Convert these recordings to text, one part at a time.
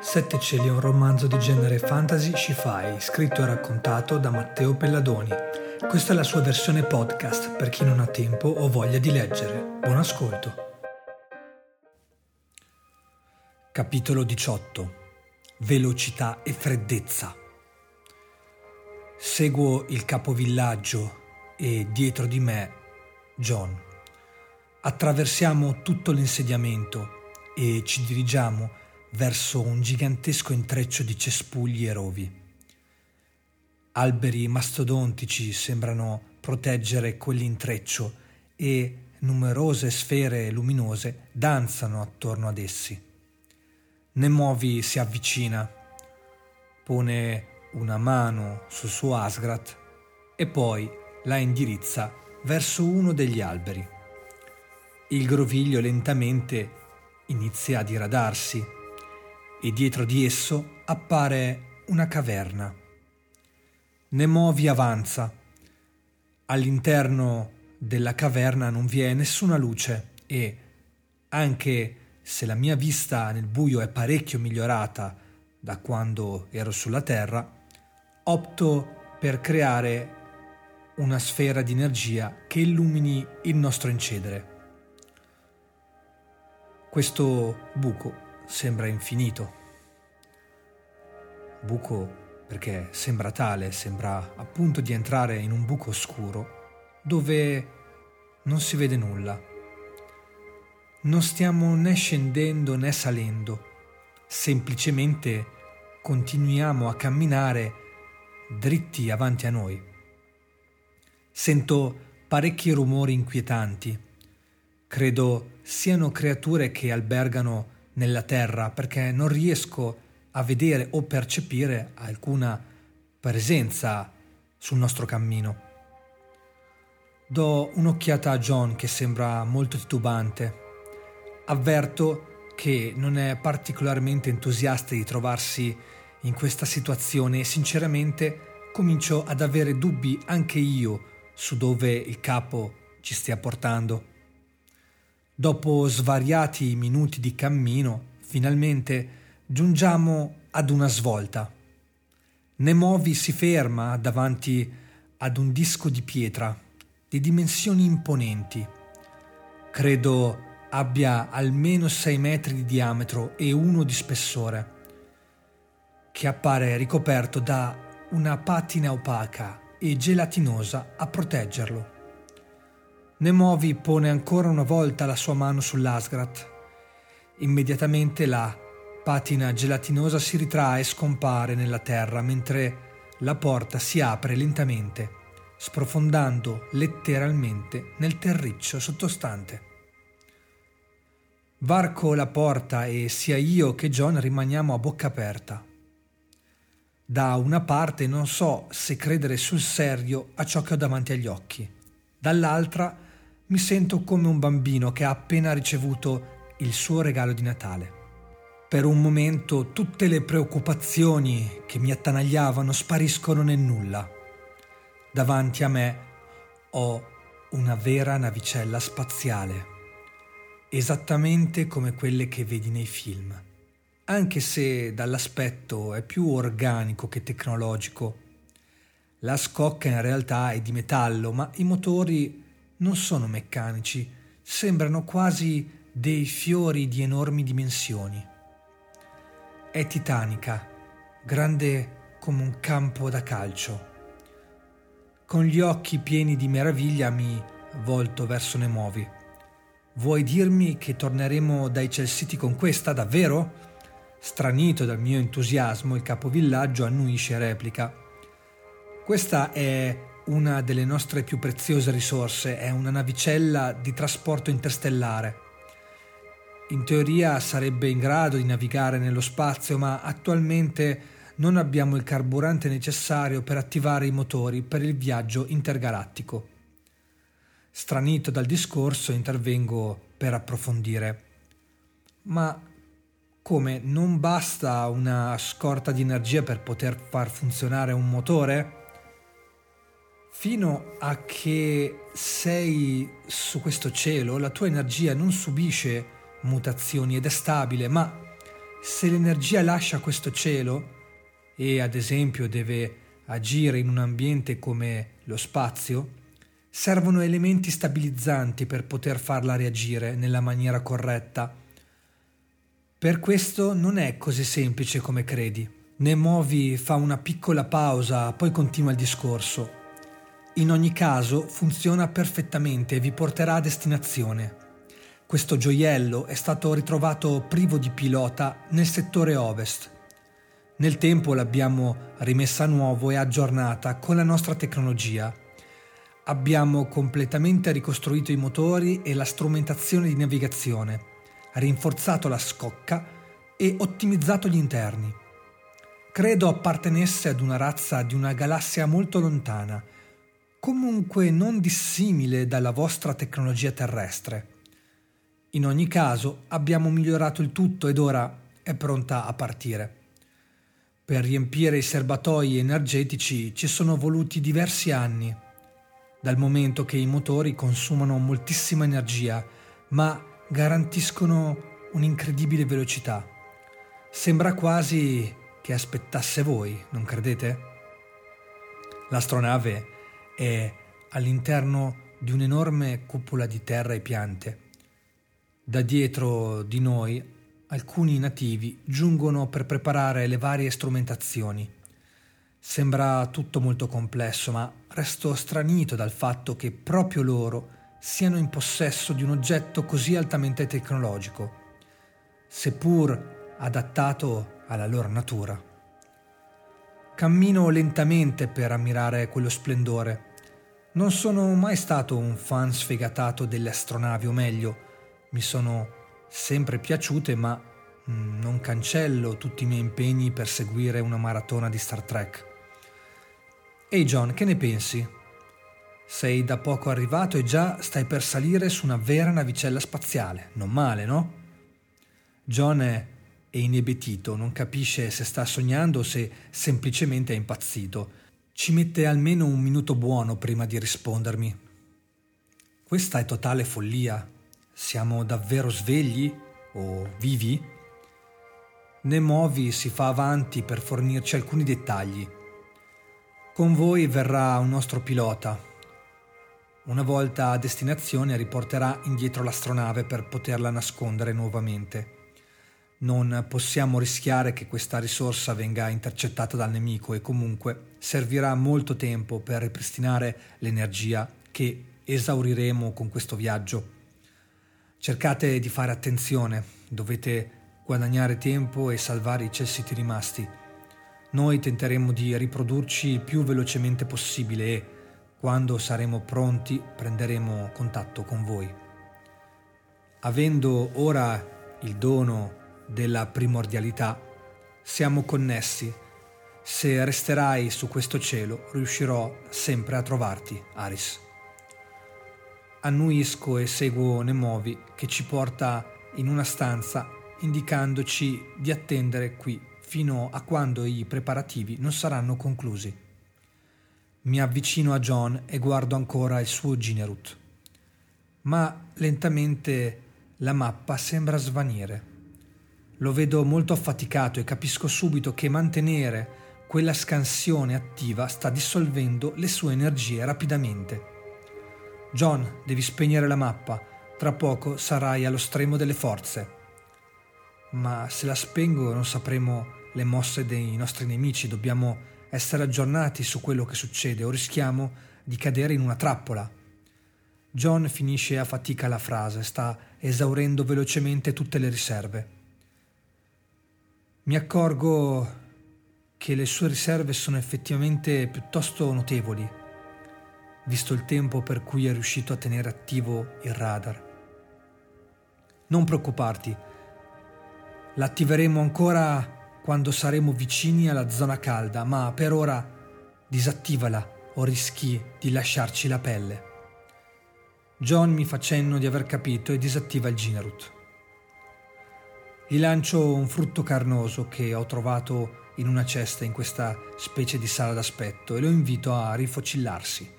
Sette cieli è un romanzo di genere fantasy sci-fi, scritto e raccontato da Matteo Pelladoni. Questa è la sua versione podcast per chi non ha tempo o voglia di leggere. Buon ascolto. Capitolo 18. Velocità e freddezza. Seguo il capovillaggio e dietro di me John. Attraversiamo tutto l'insediamento e ci dirigiamo verso un gigantesco intreccio di cespugli e rovi. Alberi mastodontici sembrano proteggere quell'intreccio e numerose sfere luminose danzano attorno ad essi. Nemovi si avvicina, pone una mano sul suo Asgrat e poi la indirizza verso uno degli alberi. Il groviglio lentamente inizia a diradarsi e dietro di esso appare una caverna. Nemovi avanza. All'interno della caverna non vi è nessuna luce e, anche se la mia vista nel buio è parecchio migliorata da quando ero sulla Terra, opto per creare una sfera di energia che illumini il nostro incedere. Questo buco sembra infinito. Buco perché sembra tale, sembra appunto di entrare in un buco oscuro dove non si vede nulla. Non stiamo né scendendo né salendo, semplicemente continuiamo a camminare dritti avanti a noi. Sento parecchi rumori inquietanti. Credo siano creature che albergano nella terra perché non riesco a vedere o percepire alcuna presenza sul nostro cammino. Do un'occhiata a John che sembra molto titubante. Avverto che non è particolarmente entusiasta di trovarsi in questa situazione e sinceramente comincio ad avere dubbi anche io su dove il capo ci stia portando. Dopo svariati minuti di cammino, finalmente giungiamo ad una svolta. Nemovi si ferma davanti ad un disco di pietra di dimensioni imponenti. Credo abbia almeno 6 metri di diametro e uno di spessore, che appare ricoperto da una patina opaca e gelatinosa a proteggerlo. Nemovi pone ancora una volta la sua mano sull'Asgrat. Immediatamente la patina gelatinosa si ritrae e scompare nella terra mentre la porta si apre lentamente, sprofondando letteralmente nel terriccio sottostante. Varco la porta e sia io che John rimaniamo a bocca aperta. Da una parte non so se credere sul serio a ciò che ho davanti agli occhi, dall'altra mi sento come un bambino che ha appena ricevuto il suo regalo di Natale. Per un momento tutte le preoccupazioni che mi attanagliavano spariscono nel nulla. Davanti a me ho una vera navicella spaziale, esattamente come quelle che vedi nei film, anche se dall'aspetto è più organico che tecnologico. La scocca in realtà è di metallo, ma i motori non sono meccanici, sembrano quasi dei fiori di enormi dimensioni. È titanica grande come un campo da calcio. Con gli occhi pieni di meraviglia mi volto verso Nemovi. Vuoi dirmi che torneremo dai Celsiti con questa, davvero? Stranito dal mio entusiasmo, il capovillaggio annuisce e replica. Questa è una delle nostre più preziose risorse, è una navicella di trasporto interstellare. In teoria sarebbe in grado di navigare nello spazio, ma attualmente non abbiamo il carburante necessario per attivare i motori per il viaggio intergalattico. Stranito dal discorso, intervengo per approfondire. Ma come non basta una scorta di energia per poter far funzionare un motore? Fino a che sei su questo cielo, la tua energia non subisce mutazioni ed è stabile, ma se l'energia lascia questo cielo e ad esempio deve agire in un ambiente come lo spazio, servono elementi stabilizzanti per poter farla reagire nella maniera corretta. Per questo non è così semplice come credi. Nemovi fa una piccola pausa, poi continua il discorso. In ogni caso funziona perfettamente e vi porterà a destinazione. Questo gioiello è stato ritrovato privo di pilota nel settore ovest. Nel tempo l'abbiamo rimessa a nuovo e aggiornata con la nostra tecnologia Abbiamo completamente ricostruito i motori e la strumentazione di navigazione, rinforzato la scocca e ottimizzato gli interni. Credo appartenesse ad una razza di una galassia molto lontana, comunque non dissimile dalla vostra tecnologia terrestre. In ogni caso abbiamo migliorato il tutto ed ora è pronta a partire. Per riempire i serbatoi energetici ci sono voluti diversi anni dal momento che i motori consumano moltissima energia, ma garantiscono un'incredibile velocità. Sembra quasi che aspettasse voi, non credete? L'astronave è all'interno di un'enorme cupola di terra e piante. Da dietro di noi alcuni nativi giungono per preparare le varie strumentazioni. Sembra tutto molto complesso, ma resto stranito dal fatto che proprio loro siano in possesso di un oggetto così altamente tecnologico, seppur adattato alla loro natura. Cammino lentamente per ammirare quello splendore. Non sono mai stato un fan sfegatato delle astronavi, o meglio, mi sono sempre piaciute, ma mm, non cancello tutti i miei impegni per seguire una maratona di Star Trek. Ehi John, che ne pensi? Sei da poco arrivato e già stai per salire su una vera navicella spaziale. Non male, no? John è, è inebetito, non capisce se sta sognando o se semplicemente è impazzito. Ci mette almeno un minuto buono prima di rispondermi. Questa è totale follia. Siamo davvero svegli o vivi? Nemovi si fa avanti per fornirci alcuni dettagli. Con voi verrà un nostro pilota. Una volta a destinazione riporterà indietro l'astronave per poterla nascondere nuovamente. Non possiamo rischiare che questa risorsa venga intercettata dal nemico e comunque servirà molto tempo per ripristinare l'energia che esauriremo con questo viaggio. Cercate di fare attenzione, dovete guadagnare tempo e salvare i cessiti rimasti. Noi tenteremo di riprodurci il più velocemente possibile e, quando saremo pronti, prenderemo contatto con voi. Avendo ora il dono della primordialità, siamo connessi. Se resterai su questo cielo, riuscirò sempre a trovarti, Aris. Annuisco e seguo Nemovi che ci porta in una stanza indicandoci di attendere qui fino a quando i preparativi non saranno conclusi. Mi avvicino a John e guardo ancora il suo Ginerut. Ma lentamente la mappa sembra svanire. Lo vedo molto affaticato e capisco subito che mantenere quella scansione attiva sta dissolvendo le sue energie rapidamente. John, devi spegnere la mappa, tra poco sarai allo stremo delle forze. Ma se la spengo non sapremo le mosse dei nostri nemici, dobbiamo essere aggiornati su quello che succede o rischiamo di cadere in una trappola. John finisce a fatica la frase, sta esaurendo velocemente tutte le riserve. Mi accorgo che le sue riserve sono effettivamente piuttosto notevoli, visto il tempo per cui è riuscito a tenere attivo il radar. Non preoccuparti, l'attiveremo ancora quando saremo vicini alla zona calda, ma per ora disattivala o rischi di lasciarci la pelle. John mi fa cenno di aver capito e disattiva il Ginerut. Gli lancio un frutto carnoso che ho trovato in una cesta in questa specie di sala d'aspetto e lo invito a rifocillarsi.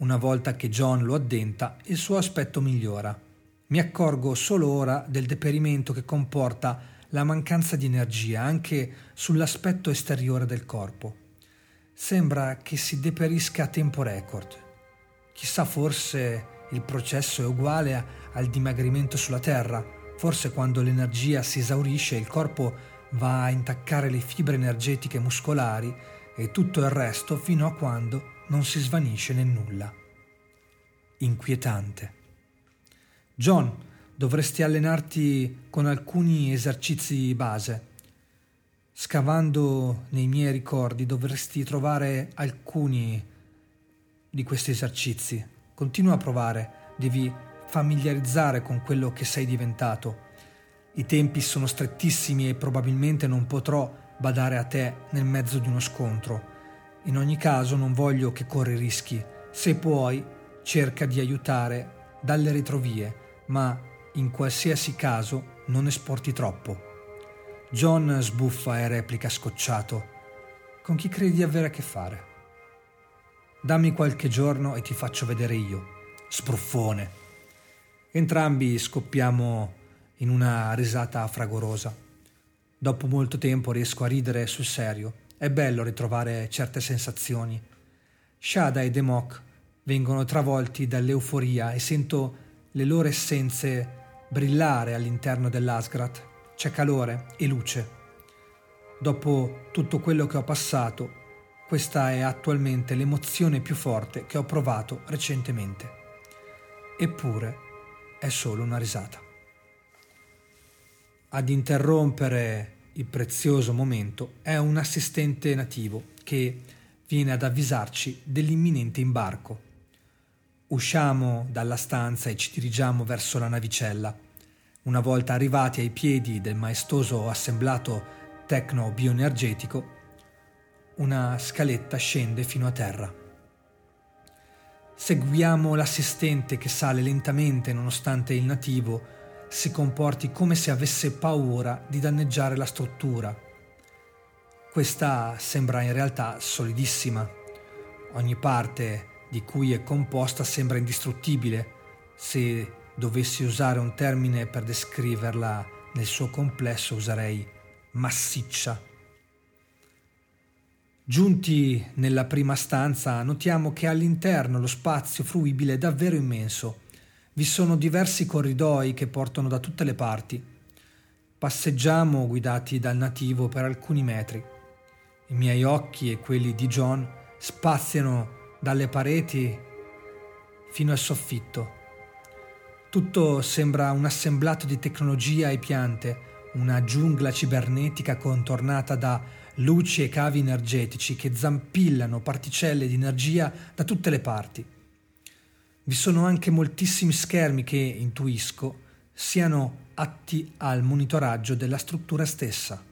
Una volta che John lo addenta, il suo aspetto migliora. Mi accorgo solo ora del deperimento che comporta la mancanza di energia anche sull'aspetto esteriore del corpo. Sembra che si deperisca a tempo record. Chissà forse il processo è uguale al dimagrimento sulla Terra, forse quando l'energia si esaurisce il corpo va a intaccare le fibre energetiche muscolari e tutto il resto fino a quando non si svanisce nel nulla. Inquietante. John, dovresti allenarti con alcuni esercizi base. Scavando nei miei ricordi dovresti trovare alcuni di questi esercizi. Continua a provare, devi familiarizzare con quello che sei diventato i tempi sono strettissimi e probabilmente non potrò badare a te nel mezzo di uno scontro. In ogni caso non voglio che corri rischi. Se puoi, cerca di aiutare dalle ritrovie, ma in qualsiasi caso non esporti troppo. John sbuffa e replica scocciato. Con chi credi di avere a che fare? Dammi qualche giorno e ti faccio vedere io. Spruffone. Entrambi scoppiamo in una risata fragorosa. Dopo molto tempo riesco a ridere sul serio. È bello ritrovare certe sensazioni. Shada e Demok vengono travolti dall'euforia e sento le loro essenze brillare all'interno dell'Asgrat. C'è calore e luce. Dopo tutto quello che ho passato, questa è attualmente l'emozione più forte che ho provato recentemente. Eppure è solo una risata. Ad interrompere il prezioso momento è un assistente nativo che viene ad avvisarci dell'imminente imbarco. Usciamo dalla stanza e ci dirigiamo verso la navicella. Una volta arrivati ai piedi del maestoso assemblato tecno-bioenergetico, una scaletta scende fino a terra. Seguiamo l'assistente che sale lentamente nonostante il nativo si comporti come se avesse paura di danneggiare la struttura. Questa sembra in realtà solidissima. Ogni parte di cui è composta sembra indistruttibile. Se dovessi usare un termine per descriverla nel suo complesso userei massiccia. Giunti nella prima stanza notiamo che all'interno lo spazio fruibile è davvero immenso vi sono diversi corridoi che portano da tutte le parti. Passeggiamo guidati dal nativo per alcuni metri. I miei occhi e quelli di John spaziano dalle pareti fino al soffitto. Tutto sembra un assemblato di tecnologia e piante, una giungla cibernetica contornata da luci e cavi energetici che zampillano particelle di energia da tutte le parti. Vi sono anche moltissimi schermi che, intuisco, siano atti al monitoraggio della struttura stessa.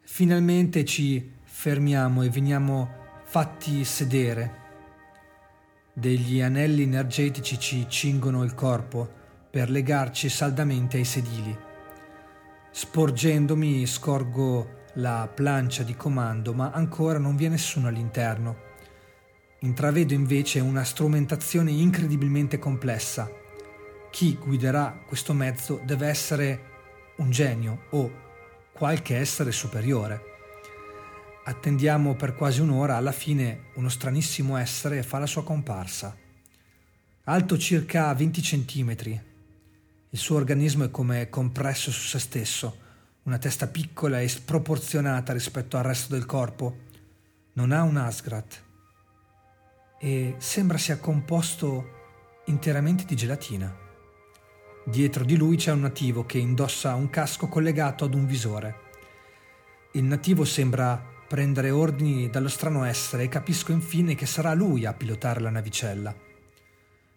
Finalmente ci fermiamo e veniamo fatti sedere. Degli anelli energetici ci cingono il corpo per legarci saldamente ai sedili. Sporgendomi scorgo la plancia di comando, ma ancora non vi è nessuno all'interno. Intravedo invece una strumentazione incredibilmente complessa. Chi guiderà questo mezzo deve essere un genio o qualche essere superiore. Attendiamo per quasi un'ora, alla fine uno stranissimo essere fa la sua comparsa. Alto circa 20 centimetri. Il suo organismo è come compresso su se stesso, una testa piccola e sproporzionata rispetto al resto del corpo. Non ha un Asgrat e sembra sia composto interamente di gelatina. Dietro di lui c'è un nativo che indossa un casco collegato ad un visore. Il nativo sembra prendere ordini dallo strano essere e capisco infine che sarà lui a pilotare la navicella.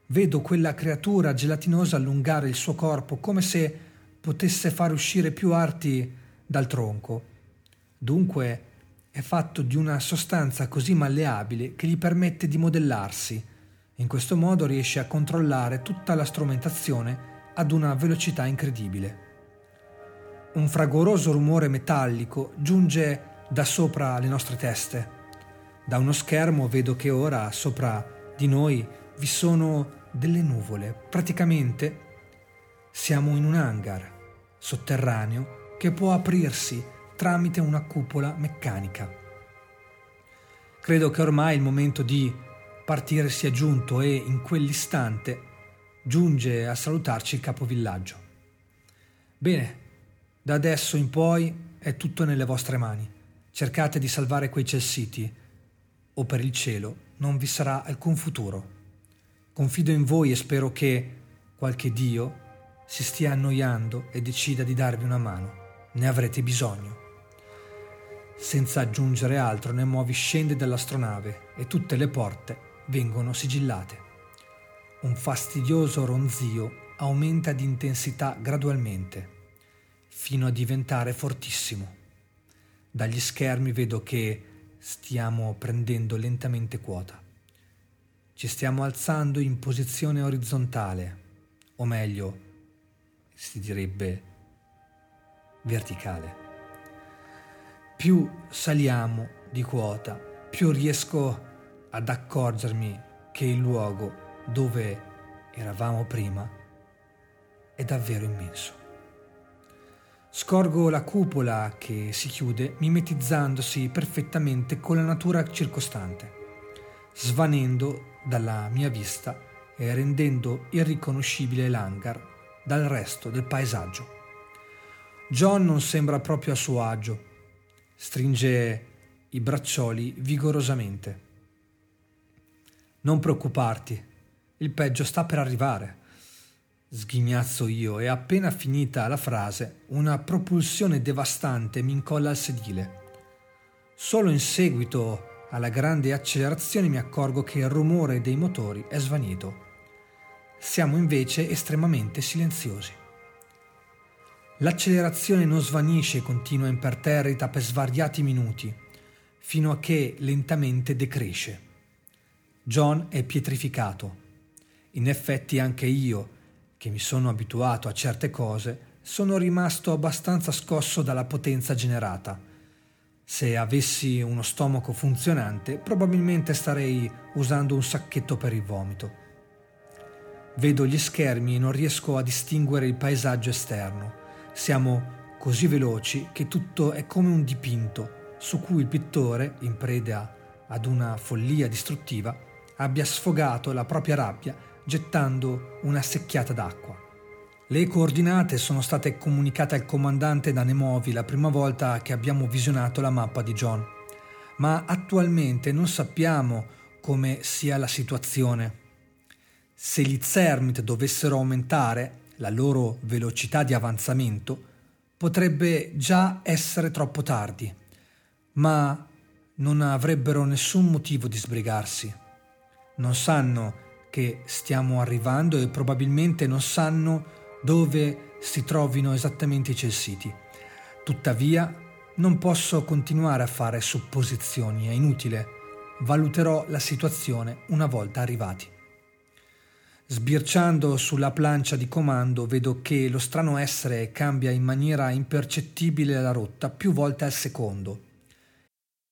Vedo quella creatura gelatinosa allungare il suo corpo come se potesse far uscire più arti dal tronco. Dunque è fatto di una sostanza così malleabile che gli permette di modellarsi. In questo modo riesce a controllare tutta la strumentazione ad una velocità incredibile. Un fragoroso rumore metallico giunge da sopra le nostre teste. Da uno schermo vedo che ora sopra di noi vi sono delle nuvole. Praticamente siamo in un hangar sotterraneo che può aprirsi tramite una cupola meccanica. Credo che ormai il momento di partire sia giunto e in quell'istante giunge a salutarci il capovillaggio. Bene, da adesso in poi è tutto nelle vostre mani. Cercate di salvare quei celsiti, o per il cielo non vi sarà alcun futuro. Confido in voi e spero che qualche Dio si stia annoiando e decida di darvi una mano. Ne avrete bisogno. Senza aggiungere altro, Nemovi scende dall'astronave e tutte le porte vengono sigillate. Un fastidioso ronzio aumenta di intensità gradualmente, fino a diventare fortissimo. Dagli schermi vedo che stiamo prendendo lentamente quota. Ci stiamo alzando in posizione orizzontale, o meglio, si direbbe verticale. Più saliamo di quota, più riesco ad accorgermi che il luogo dove eravamo prima è davvero immenso. Scorgo la cupola che si chiude mimetizzandosi perfettamente con la natura circostante, svanendo dalla mia vista e rendendo irriconoscibile l'hangar dal resto del paesaggio. John non sembra proprio a suo agio, stringe i braccioli vigorosamente. Non preoccuparti, il peggio sta per arrivare Sghignazzo io e appena finita la frase, una propulsione devastante mi incolla al sedile. Solo in seguito alla grande accelerazione mi accorgo che il rumore dei motori è svanito. Siamo invece estremamente silenziosi. L'accelerazione non svanisce e continua imperterrita per svariati minuti, fino a che lentamente decresce. John è pietrificato. In effetti anche io, che mi sono abituato a certe cose, sono rimasto abbastanza scosso dalla potenza generata. Se avessi uno stomaco funzionante, probabilmente starei usando un sacchetto per il vomito. Vedo gli schermi e non riesco a distinguere il paesaggio esterno. Siamo così veloci che tutto è come un dipinto su cui il pittore, in preda ad una follia distruttiva, abbia sfogato la propria rabbia gettando una secchiata d'acqua. Le coordinate sono state comunicate al comandante da Nemovi la prima volta che abbiamo visionato la mappa di John, ma attualmente non sappiamo come sia la situazione. Se gli Zermit dovessero aumentare la loro velocità di avanzamento, potrebbe già essere troppo tardi, ma non avrebbero nessun motivo di sbrigarsi. Non sanno che stiamo arrivando e probabilmente non sanno dove si trovino esattamente i celsiti. Tuttavia, non posso continuare a fare supposizioni, è inutile. Valuterò la situazione una volta arrivati. Sbirciando sulla plancia di comando vedo che lo strano essere cambia in maniera impercettibile la rotta più volte al secondo.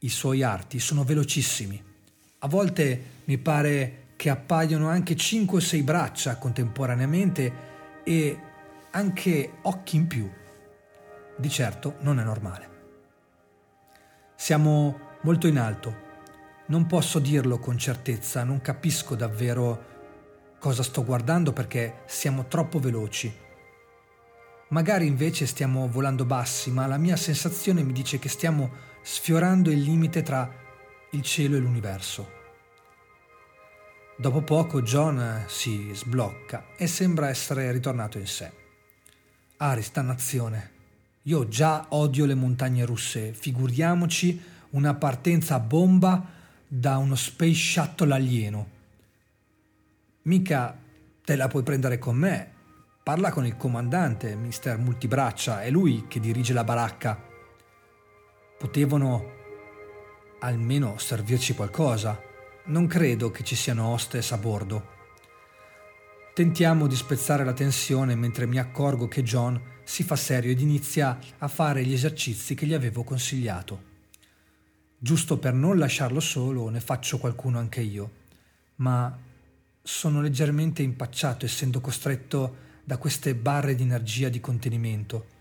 I suoi arti sono velocissimi. A volte mi pare che appaiono anche 5 o 6 braccia contemporaneamente e anche occhi in più. Di certo non è normale. Siamo molto in alto. Non posso dirlo con certezza, non capisco davvero cosa sto guardando perché siamo troppo veloci. Magari invece stiamo volando bassi, ma la mia sensazione mi dice che stiamo sfiorando il limite tra il cielo e l'universo. Dopo poco John si sblocca e sembra essere ritornato in sé. Aris, dannazione. Io già odio le montagne russe, figuriamoci una partenza a bomba da uno space shuttle alieno. Mica te la puoi prendere con me. Parla con il comandante, mister Multibraccia, è lui che dirige la baracca. Potevano almeno servirci qualcosa. Non credo che ci siano hostess a bordo. Tentiamo di spezzare la tensione mentre mi accorgo che John si fa serio ed inizia a fare gli esercizi che gli avevo consigliato. Giusto per non lasciarlo solo ne faccio qualcuno anche io, ma sono leggermente impacciato essendo costretto da queste barre di energia di contenimento.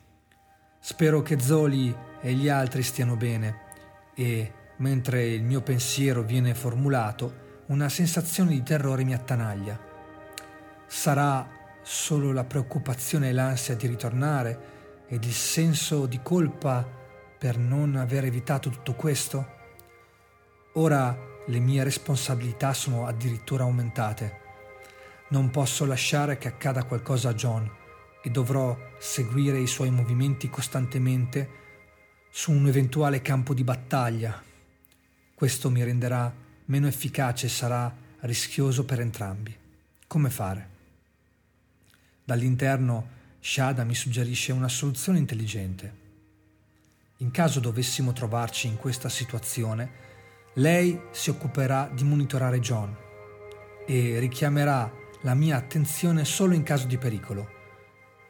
Spero che Zoli e gli altri stiano bene e, mentre il mio pensiero viene formulato, una sensazione di terrore mi attanaglia. Sarà solo la preoccupazione e l'ansia di ritornare ed il senso di colpa per non aver evitato tutto questo? Ora le mie responsabilità sono addirittura aumentate. Non posso lasciare che accada qualcosa a John e dovrò seguire i suoi movimenti costantemente su un eventuale campo di battaglia. Questo mi renderà meno efficace e sarà rischioso per entrambi. Come fare? Dall'interno Shada mi suggerisce una soluzione intelligente. In caso dovessimo trovarci in questa situazione, lei si occuperà di monitorare John e richiamerà la mia attenzione solo in caso di pericolo,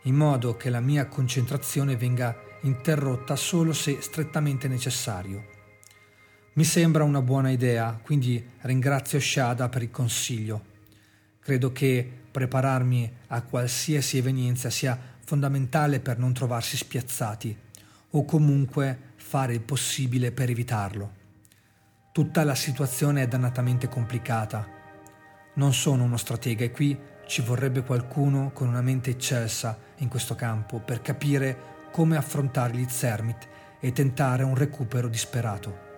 in modo che la mia concentrazione venga interrotta solo se strettamente necessario. Mi sembra una buona idea, quindi ringrazio Shada per il consiglio. Credo che prepararmi a qualsiasi evenienza sia fondamentale per non trovarsi spiazzati o comunque fare il possibile per evitarlo. Tutta la situazione è dannatamente complicata. Non sono uno stratega e qui ci vorrebbe qualcuno con una mente eccelsa in questo campo per capire come affrontare gli Zermit e tentare un recupero disperato.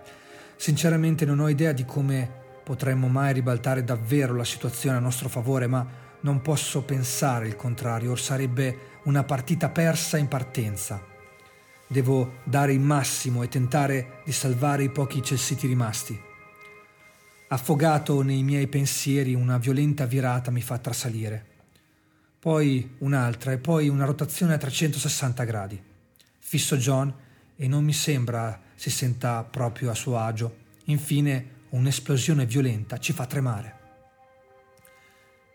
Sinceramente non ho idea di come potremmo mai ribaltare davvero la situazione a nostro favore, ma non posso pensare il contrario, sarebbe una partita persa in partenza. Devo dare il massimo e tentare di salvare i pochi celsiti rimasti. Affogato nei miei pensieri, una violenta virata mi fa trasalire. Poi un'altra e poi una rotazione a 360 gradi. Fisso John e non mi sembra si senta proprio a suo agio. Infine un'esplosione violenta ci fa tremare.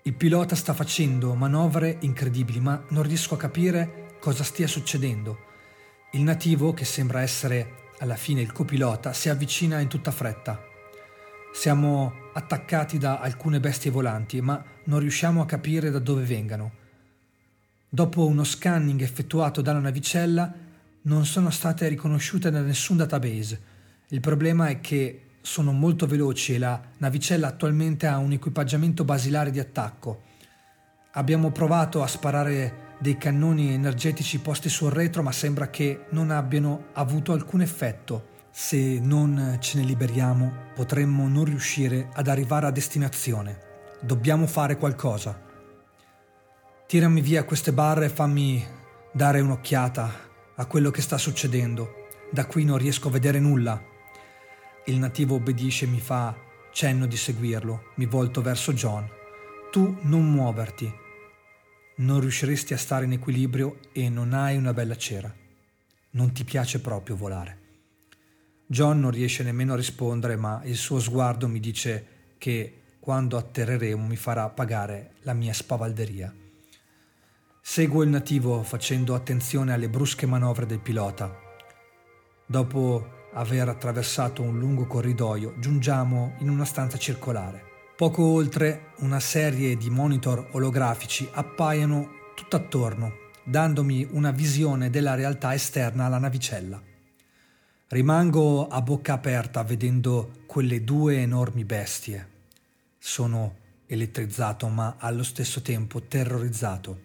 Il pilota sta facendo manovre incredibili, ma non riesco a capire cosa stia succedendo il nativo, che sembra essere alla fine il copilota, si avvicina in tutta fretta. Siamo attaccati da alcune bestie volanti, ma non riusciamo a capire da dove vengano. Dopo uno scanning effettuato dalla navicella, non sono state riconosciute da nessun database. Il problema è che sono molto veloci e la navicella attualmente ha un equipaggiamento basilare di attacco. Abbiamo provato a sparare dei cannoni energetici posti sul retro, ma sembra che non abbiano avuto alcun effetto. Se non ce ne liberiamo, potremmo non riuscire ad arrivare a destinazione. Dobbiamo fare qualcosa. Tirami via queste barre e fammi dare un'occhiata a quello che sta succedendo. Da qui non riesco a vedere nulla. Il nativo obbedisce e mi fa cenno di seguirlo. Mi volto verso John. Tu non muoverti. Non riusciresti a stare in equilibrio e non hai una bella cera. Non ti piace proprio volare. John non riesce nemmeno a rispondere, ma il suo sguardo mi dice che quando atterreremo mi farà pagare la mia spavalderia. Seguo il nativo facendo attenzione alle brusche manovre del pilota. Dopo aver attraversato un lungo corridoio, giungiamo in una stanza circolare. Poco oltre, una serie di monitor olografici appaiono tutt'attorno, dandomi una visione della realtà esterna alla navicella. Rimango a bocca aperta vedendo quelle due enormi bestie. Sono elettrizzato ma allo stesso tempo terrorizzato.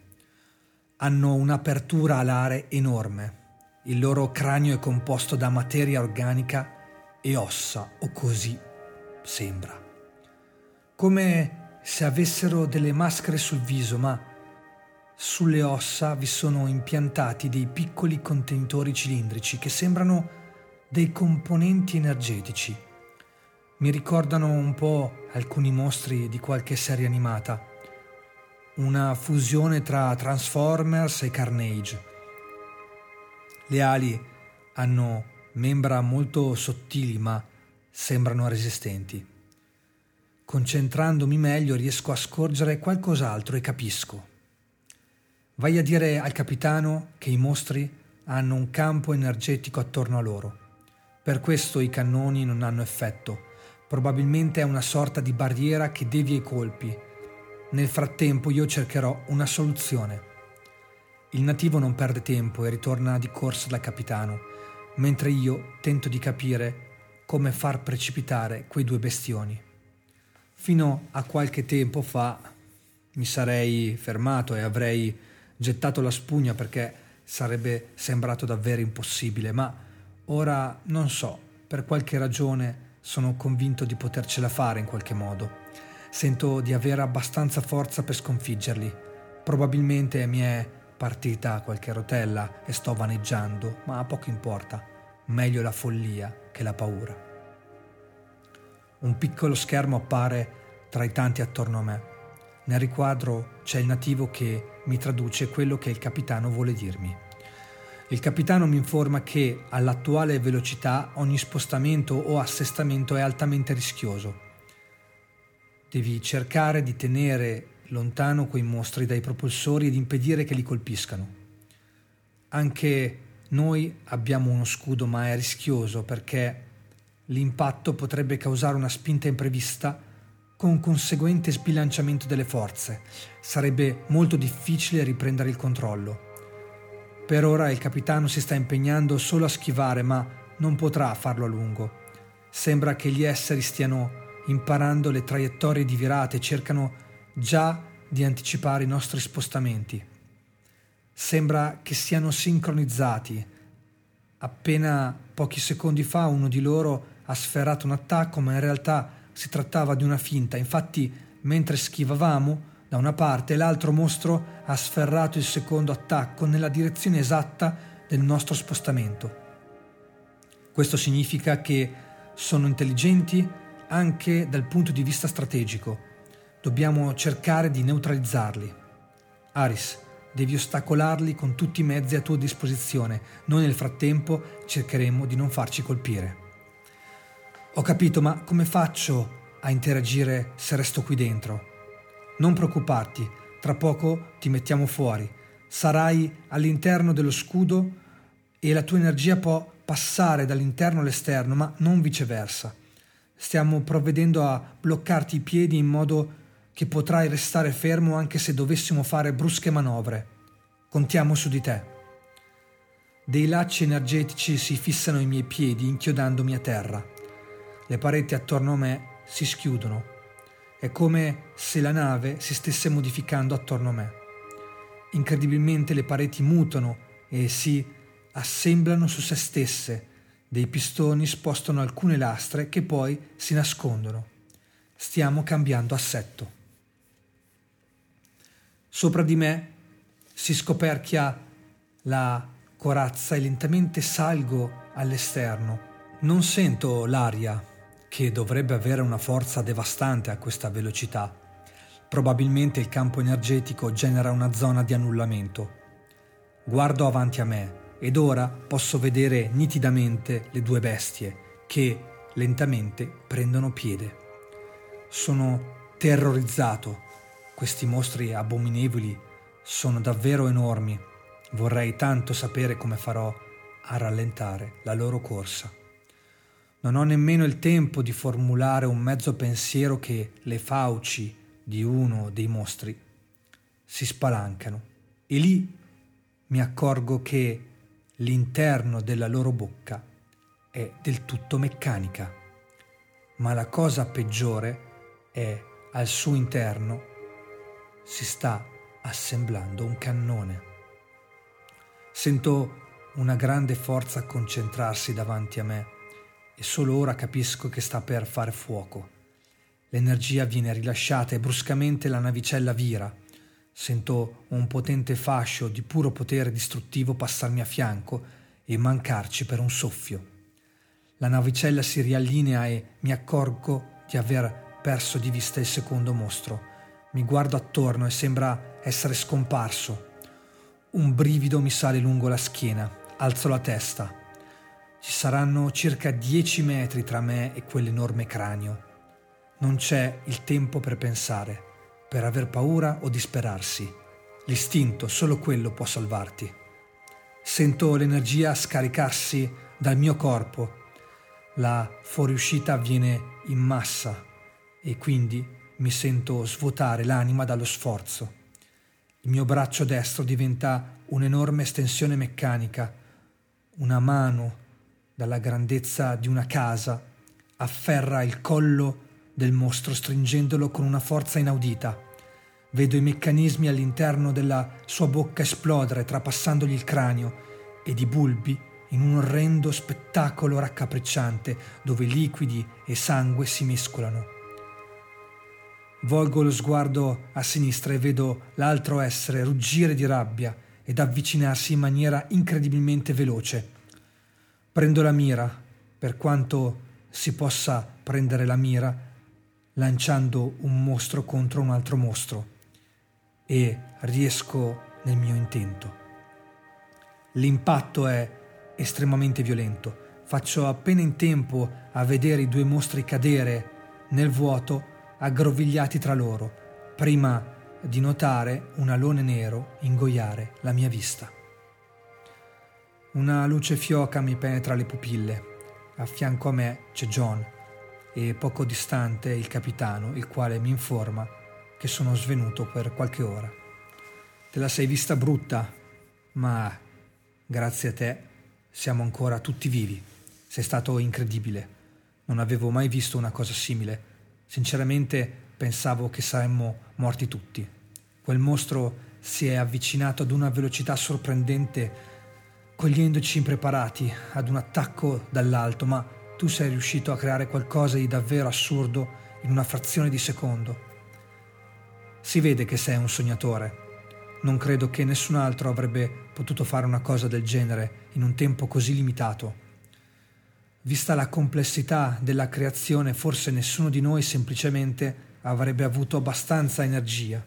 Hanno un'apertura alare enorme il loro cranio è composto da materia organica e ossa, o così sembra. Come se avessero delle maschere sul viso, ma sulle ossa vi sono impiantati dei piccoli contenitori cilindrici che sembrano dei componenti energetici. Mi ricordano un po' alcuni mostri di qualche serie animata. Una fusione tra Transformers e Carnage le ali hanno membra molto sottili ma sembrano resistenti. Concentrandomi meglio riesco a scorgere qualcos'altro e capisco. Vai a dire al capitano che i mostri hanno un campo energetico attorno a loro. Per questo i cannoni non hanno effetto. Probabilmente è una sorta di barriera che devia i colpi. Nel frattempo io cercherò una soluzione. Il nativo non perde tempo e ritorna di corsa dal capitano, mentre io tento di capire come far precipitare quei due bestioni. Fino a qualche tempo fa mi sarei fermato e avrei gettato la spugna perché sarebbe sembrato davvero impossibile, ma ora non so, per qualche ragione sono convinto di potercela fare in qualche modo. Sento di avere abbastanza forza per sconfiggerli. Probabilmente mi è Partita qualche rotella e sto vaneggiando, ma poco importa. Meglio la follia che la paura. Un piccolo schermo appare tra i tanti attorno a me. Nel riquadro c'è il nativo che mi traduce quello che il capitano vuole dirmi. Il capitano mi informa che all'attuale velocità ogni spostamento o assestamento è altamente rischioso. Devi cercare di tenere lontano quei mostri dai propulsori ed impedire che li colpiscano. Anche noi abbiamo uno scudo, ma è rischioso perché l'impatto potrebbe causare una spinta imprevista con conseguente sbilanciamento delle forze. Sarebbe molto difficile riprendere il controllo. Per ora il capitano si sta impegnando solo a schivare, ma non potrà farlo a lungo. Sembra che gli esseri stiano imparando le traiettorie di virate e cercano già di anticipare i nostri spostamenti. Sembra che siano sincronizzati. Appena pochi secondi fa uno di loro ha sferrato un attacco, ma in realtà si trattava di una finta. Infatti, mentre schivavamo da una parte, l'altro mostro ha sferrato il secondo attacco nella direzione esatta del nostro spostamento. Questo significa che sono intelligenti anche dal punto di vista strategico Dobbiamo cercare di neutralizzarli. Aris, devi ostacolarli con tutti i mezzi a tua disposizione. Noi nel frattempo cercheremo di non farci colpire. Ho capito, ma come faccio a interagire se resto qui dentro? Non preoccuparti, tra poco ti mettiamo fuori. Sarai all'interno dello scudo e la tua energia può passare dall'interno all'esterno, ma non viceversa. Stiamo provvedendo a bloccarti i piedi in modo che potrai restare fermo anche se dovessimo fare brusche manovre. Contiamo su di te. Dei lacci energetici si fissano ai miei piedi inchiodandomi a terra. le pareti attorno a me si schiudono. È come se la nave si stesse modificando attorno a me. Incredibilmente le pareti mutano e si assemblano su se stesse. Dei pistoni spostano alcune lastre che poi si nascondono. Stiamo cambiando assetto. Sopra di me si scoperchia la corazza e lentamente salgo all'esterno. Non sento l'aria, che dovrebbe avere una forza devastante a questa velocità. Probabilmente il campo energetico genera una zona di annullamento. Guardo avanti a me ed ora posso vedere nitidamente le due bestie che lentamente prendono piede. Sono terrorizzato. Questi mostri abominevoli sono davvero enormi. Vorrei tanto sapere come farò a rallentare la loro corsa. Non ho nemmeno il tempo di formulare un mezzo pensiero che le fauci di uno dei mostri si spalancano e lì mi accorgo che l'interno della loro bocca è del tutto meccanica. Ma la cosa peggiore è al suo interno si sta assemblando un cannone. Sento una grande forza concentrarsi davanti a me e solo ora capisco che sta per fare fuoco. L'energia viene rilasciata e bruscamente la navicella vira. Sento un potente fascio di puro potere distruttivo passarmi a fianco e mancarci per un soffio. La navicella si riallinea e mi accorgo di aver perso di vista il secondo mostro. Mi guardo attorno e sembra essere scomparso. Un brivido mi sale lungo la schiena Alzo la testa. Ci saranno circa dieci metri tra me e quell'enorme cranio. Non c'è il tempo per pensare, per aver paura o disperarsi. L'istinto, solo quello può salvarti. Sento l'energia scaricarsi dal mio corpo. La fuoriuscita avviene in massa e quindi mi sento svuotare l'anima dallo sforzo. Il mio braccio destro diventa un'enorme estensione meccanica una mano dalla grandezza di una casa afferra il collo del mostro stringendolo con una forza inaudita. Vedo i meccanismi all'interno della sua bocca esplodere trapassandogli il cranio ed i bulbi in un orrendo spettacolo raccapricciante dove liquidi e sangue si mescolano. Volgo lo sguardo a sinistra e vedo l'altro essere ruggire di rabbia ed avvicinarsi in maniera incredibilmente veloce. Prendo la mira, per quanto si possa prendere la mira, lanciando un mostro contro un altro mostro, e riesco nel mio intento. L'impatto è estremamente violento. Faccio appena in tempo a vedere i due mostri cadere nel vuoto aggrovigliati tra loro, prima di notare un alone nero ingoiare la mia vista. Una luce fioca mi penetra le pupille. A fianco a me c'è John e poco distante il capitano, il quale mi informa che sono svenuto per qualche ora. Te la sei vista brutta, ma grazie a te siamo ancora tutti vivi. Sei stato incredibile. Non avevo mai visto una cosa simile. Sinceramente pensavo che saremmo morti tutti. Quel mostro si è avvicinato ad una velocità sorprendente, cogliendoci impreparati ad un attacco dall'alto, ma tu sei riuscito a creare qualcosa di davvero assurdo in una frazione di secondo. Si vede che sei un sognatore. Non credo che nessun altro avrebbe potuto fare una cosa del genere in un tempo così limitato. Vista la complessità della creazione, forse nessuno di noi semplicemente avrebbe avuto abbastanza energia.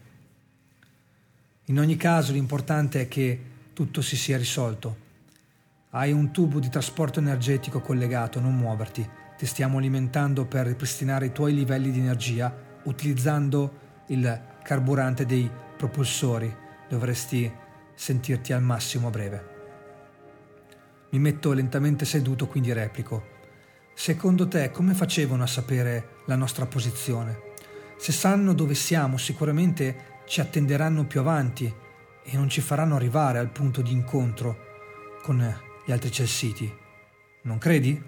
In ogni caso l'importante è che tutto si sia risolto. Hai un tubo di trasporto energetico collegato, non muoverti. Ti stiamo alimentando per ripristinare i tuoi livelli di energia utilizzando il carburante dei propulsori. Dovresti sentirti al massimo a breve. Mi metto lentamente seduto, quindi replico. Secondo te come facevano a sapere la nostra posizione? Se sanno dove siamo, sicuramente ci attenderanno più avanti e non ci faranno arrivare al punto di incontro con gli altri celsiti. Non credi?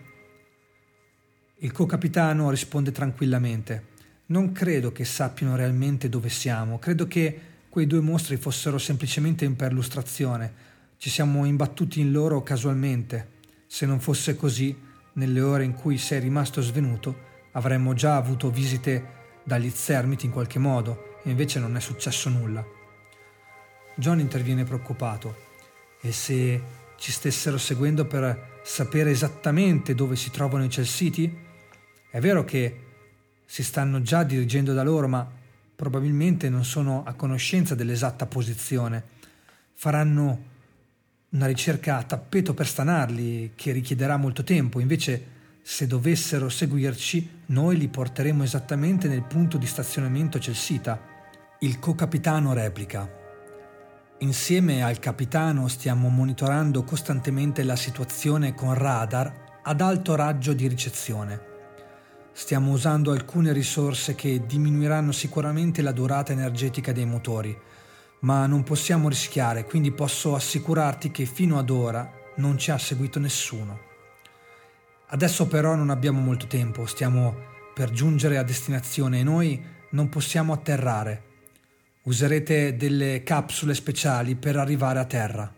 Il co-capitano risponde tranquillamente. Non credo che sappiano realmente dove siamo, credo che quei due mostri fossero semplicemente in perlustrazione. Ci siamo imbattuti in loro casualmente. Se non fosse così, nelle ore in cui sei rimasto svenuto, avremmo già avuto visite dagli zermiti in qualche modo, e invece non è successo nulla. John interviene preoccupato. E se ci stessero seguendo per sapere esattamente dove si trovano i Celsiti? È vero che si stanno già dirigendo da loro, ma probabilmente non sono a conoscenza dell'esatta posizione. Faranno una ricerca a tappeto per stanarli, che richiederà molto tempo. Invece, se dovessero seguirci, noi li porteremo esattamente nel punto di stazionamento celsita. Il co-capitano replica. Insieme al capitano stiamo monitorando costantemente la situazione con radar ad alto raggio di ricezione. Stiamo usando alcune risorse che diminuiranno sicuramente la durata energetica dei motori, ma non possiamo rischiare, quindi posso assicurarti che fino ad ora non ci ha seguito nessuno. Adesso però non abbiamo molto tempo, stiamo per giungere a destinazione e noi non possiamo atterrare Userete delle capsule speciali per arrivare a terra.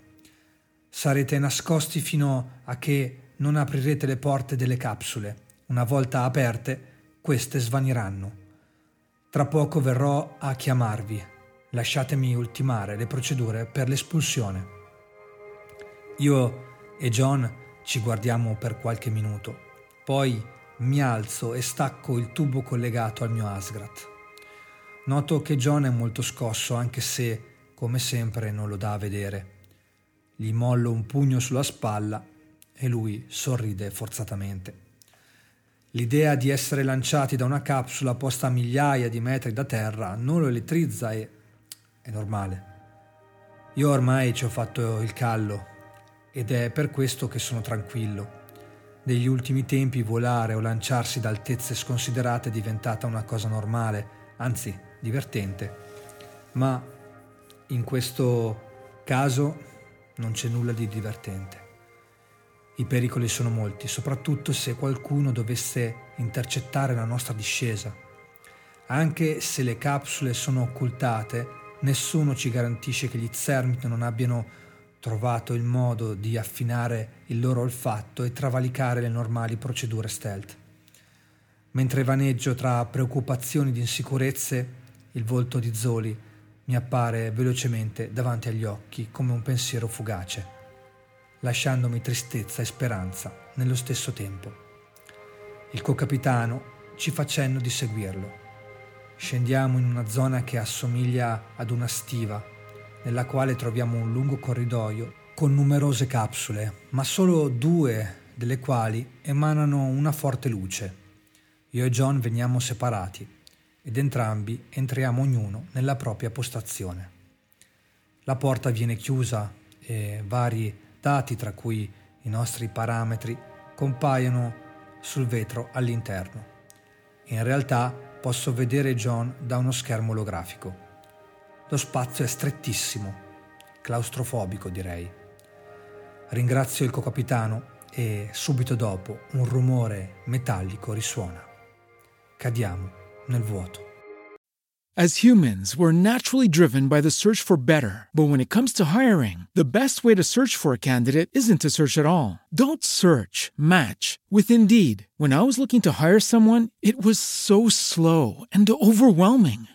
Sarete nascosti fino a che non aprirete le porte delle capsule. Una volta aperte, queste svaniranno. Tra poco verrò a chiamarvi. Lasciatemi ultimare le procedure per l'espulsione. Io e John ci guardiamo per qualche minuto. Poi mi alzo e stacco il tubo collegato al mio Asgrat. Noto che John è molto scosso anche se, come sempre, non lo dà a vedere. Gli mollo un pugno sulla spalla e lui sorride forzatamente. L'idea di essere lanciati da una capsula posta a migliaia di metri da terra non lo elettrizza e è normale. Io ormai ci ho fatto il callo ed è per questo che sono tranquillo. Negli ultimi tempi volare o lanciarsi da altezze sconsiderate è diventata una cosa normale, anzi divertente, ma in questo caso non c'è nulla di divertente. I pericoli sono molti, soprattutto se qualcuno dovesse intercettare la nostra discesa. Anche se le capsule sono occultate, nessuno ci garantisce che gli Zermit non abbiano trovato il modo di affinare il loro olfatto e travalicare le normali procedure stealth. Mentre vaneggio tra preoccupazioni di insicurezze, il volto di Zoli mi appare velocemente davanti agli occhi come un pensiero fugace, lasciandomi tristezza e speranza nello stesso tempo. Il co-capitano ci fa cenno di seguirlo. Scendiamo in una zona che assomiglia ad una stiva, nella quale troviamo un lungo corridoio con numerose capsule, ma solo due delle quali emanano una forte luce. Io e John veniamo separati ed entrambi entriamo ognuno nella propria postazione. La porta viene chiusa e vari dati, tra cui i nostri parametri, compaiono sul vetro all'interno. In realtà posso vedere John da uno schermo olografico. Lo spazio è strettissimo, claustrofobico direi. Ringrazio il co-capitano e subito dopo un rumore metallico risuona. Cadiamo nel vuoto. As humans, we're naturally driven by the search for better. But when it comes to hiring, the best way to search for a candidate isn't to search at all. Don't search, match with Indeed. When I was looking to hire someone, it was so slow and overwhelming.